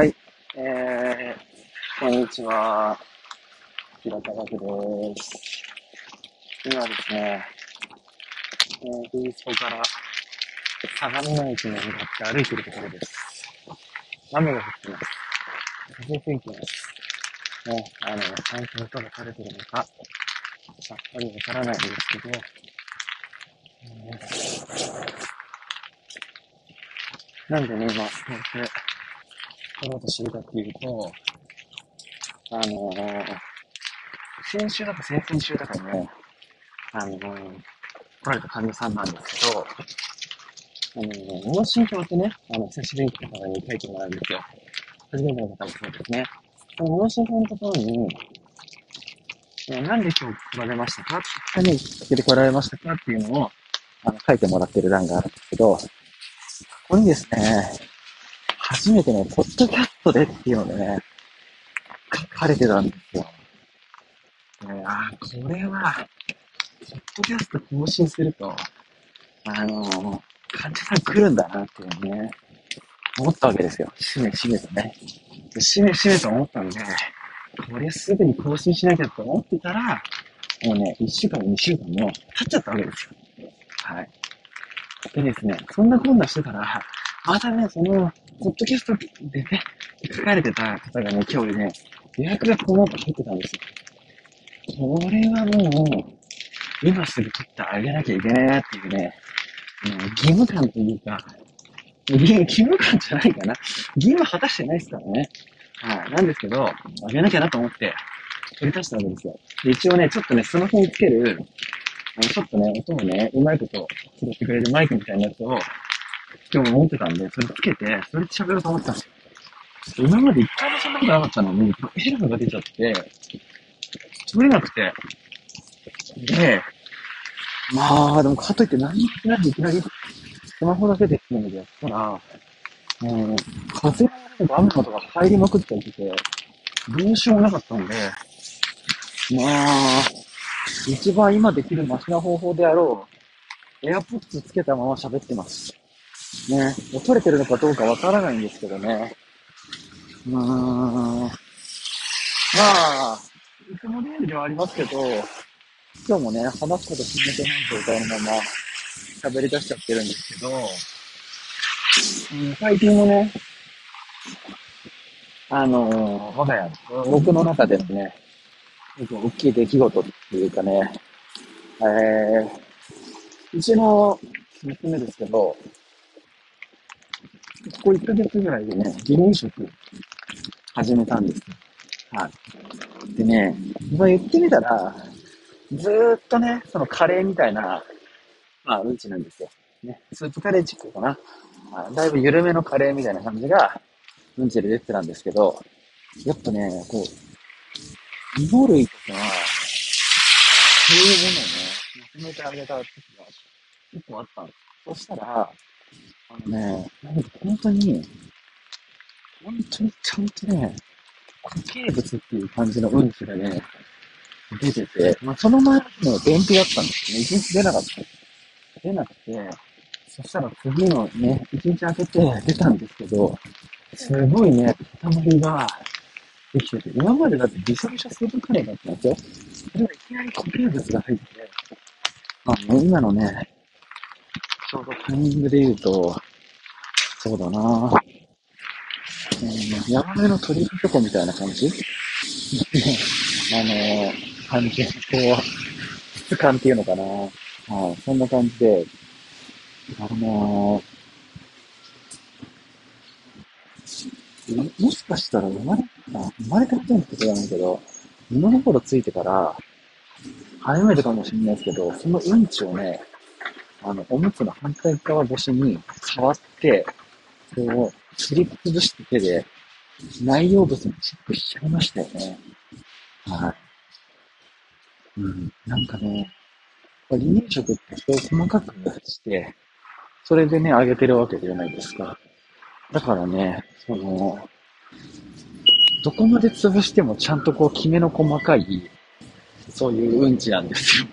はい。えー、こんにちは。平田学です。今ですね、えー、ビーストから相模の駅に向かって歩いてるところです。雨が降ってます。風吹いてます。ね、あの、ちゃんと音が垂れてるのか、さっぱりわからないですけど、えー、なんでね、今、こうやって取ろうとしてるかっていうと、あのー、先週だか先々週だかにね、あのー、来られた患者さんなんですけど、あのー、脳神経ってね、あの、久しぶりに方に書いてもらうんですよ。初めての方もそうですね。その脳神経のところに、なんで今日来られましたか？何きっかけで来られましたか？っていうのを、あの、書いてもらってる欄があるんですけど、ここにですね、初めてね、ポッドキャストでっていうのね、書かれてたんですよ。ね、あこれは、ポッドキャスト更新すると、あの、患者さん来るんだなっていうね、思ったわけですよ。しめしめとね。しめしめと思ったんで、これすぐに更新しなきゃと思ってたら、もうね、1週間2週間も経っちゃったわけですよ。はい。でですね、そんなこんなしてたら、またね、その、ポッドキャストでね、書かれてた方がね、今日ね、予約がこの後入ってたんですよ。これはもう、今すぐ取ってあげなきゃいけないなっていうね、義務感というか、義務感じゃないかな。義務果たしてないですからね。はい。なんですけど、あげなきゃなと思って、取り出したわけですよ。で、一応ね、ちょっとね、スマホにつける、あの、ちょっとね、音をね、うまいこと拾ってくれるマイクみたいなやつを、今日も持ってたんで、それつけて、それで喋ろうと思ってたんですよ。今まで一回もそんなことなかったのに、エラーが出ちゃって、取れなくて。で、まあ、でもかといって何もしないでいきなり、スマホだけでっていうのでやったら、もう、風とか雨の音が入りまくっていて、どうしようもなかったんで、まあ、一番今できるマシな方法であろう、エアポッツつけたまま喋ってます。ね、取れてるのかどうかわからないんですけどね。うーん。まあ、いつも通りではありますけど、今日もね、話すこと決めてない状態のまま喋り出しちゃってるんですけど、うん、最近もね、あのー、我が家、僕の中でのね、結構大きい出来事っていうかね、えー、うちの娘ですけど、ここ1ヶ月ぐらいでね、離乳食始めたんです。はい。でね、まあ、言ってみたら、ずーっとね、そのカレーみたいな、まあ、うんちなんですよ。ね、スープカレーチックかな。まあ、だいぶ緩めのカレーみたいな感じが、うんちで出てたんですけど、やっぱね、こう、芋類とか、そういうものをね、まとめてあげた時が結構あったんです。そしたら、あのね、本当に、本当にちゃんとね、固形物っていう感じのうんちがね、出てて、まあ、その前の便秘だったんですよね。一日出なかった。出なくて、そしたら次のね、一日開けて出たんですけど、すごいね、塊ができてて、今までだってびしょびしょスープカレーだったんですよ。それがいきなり固形物が入って、まあの、今のね、ちょうどタイミングで言うと、そうだな。えー、山目の鳥チョコみたいな感じ？あの感じ、こう、質感っていうのかな。はい、そんな感じで、あのー、もしかしたら生まれた、生まれたことのことじゃないけど、物心ついてから、初めてかもしれないですけど、そのうんちをね、あの、おむつの反対側越しに触って、こう、すり崩して手で、内容物にチェックしちゃいましたよね。はい。うん。なんかね、離乳食って人を細かくして、それでね、あげてるわけじゃないですか。だからね、その、どこまで潰してもちゃんとこう、きめの細かい、そういううんちなんですよ。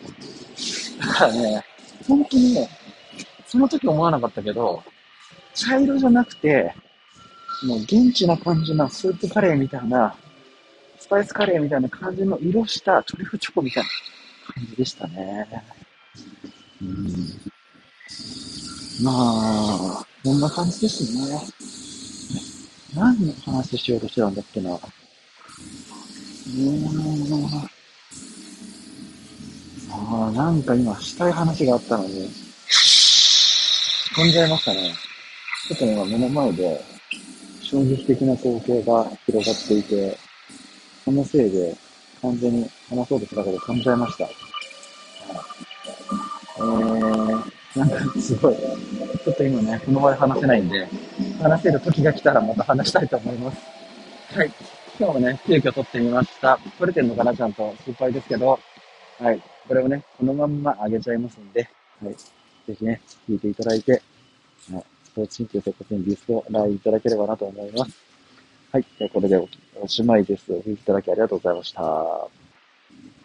だからね、本当にね、その時思わなかったけど、茶色じゃなくて、もう現地な感じなスープカレーみたいな、スパイスカレーみたいな感じの色したトリュフチョコみたいな感じでしたね。うん、まあ、こんな感じですね。何の話しようとしてたんだっけな。うーん。なんか今したい話があったのに、飛んじゃいましたね。ちょっと今目の前で衝撃的な光景が広がっていて、そのせいで完全に話そうとしたけど飛んじゃいました。えー、なんかすごい、ちょっと今ね、この場で話せないんで、話せる時が来たらまた話したいと思います。はい。今日もね、急遽撮ってみました。撮れてるのかなちゃんと心配ですけど、はい。これをね、このまんまあげちゃいますんで、はい。ぜひね、聞いていただいて、はい、スポーツ神経生活にリストをラインいただければなと思います。はい。これでおしまいです。お聞きいただきありがとうございました。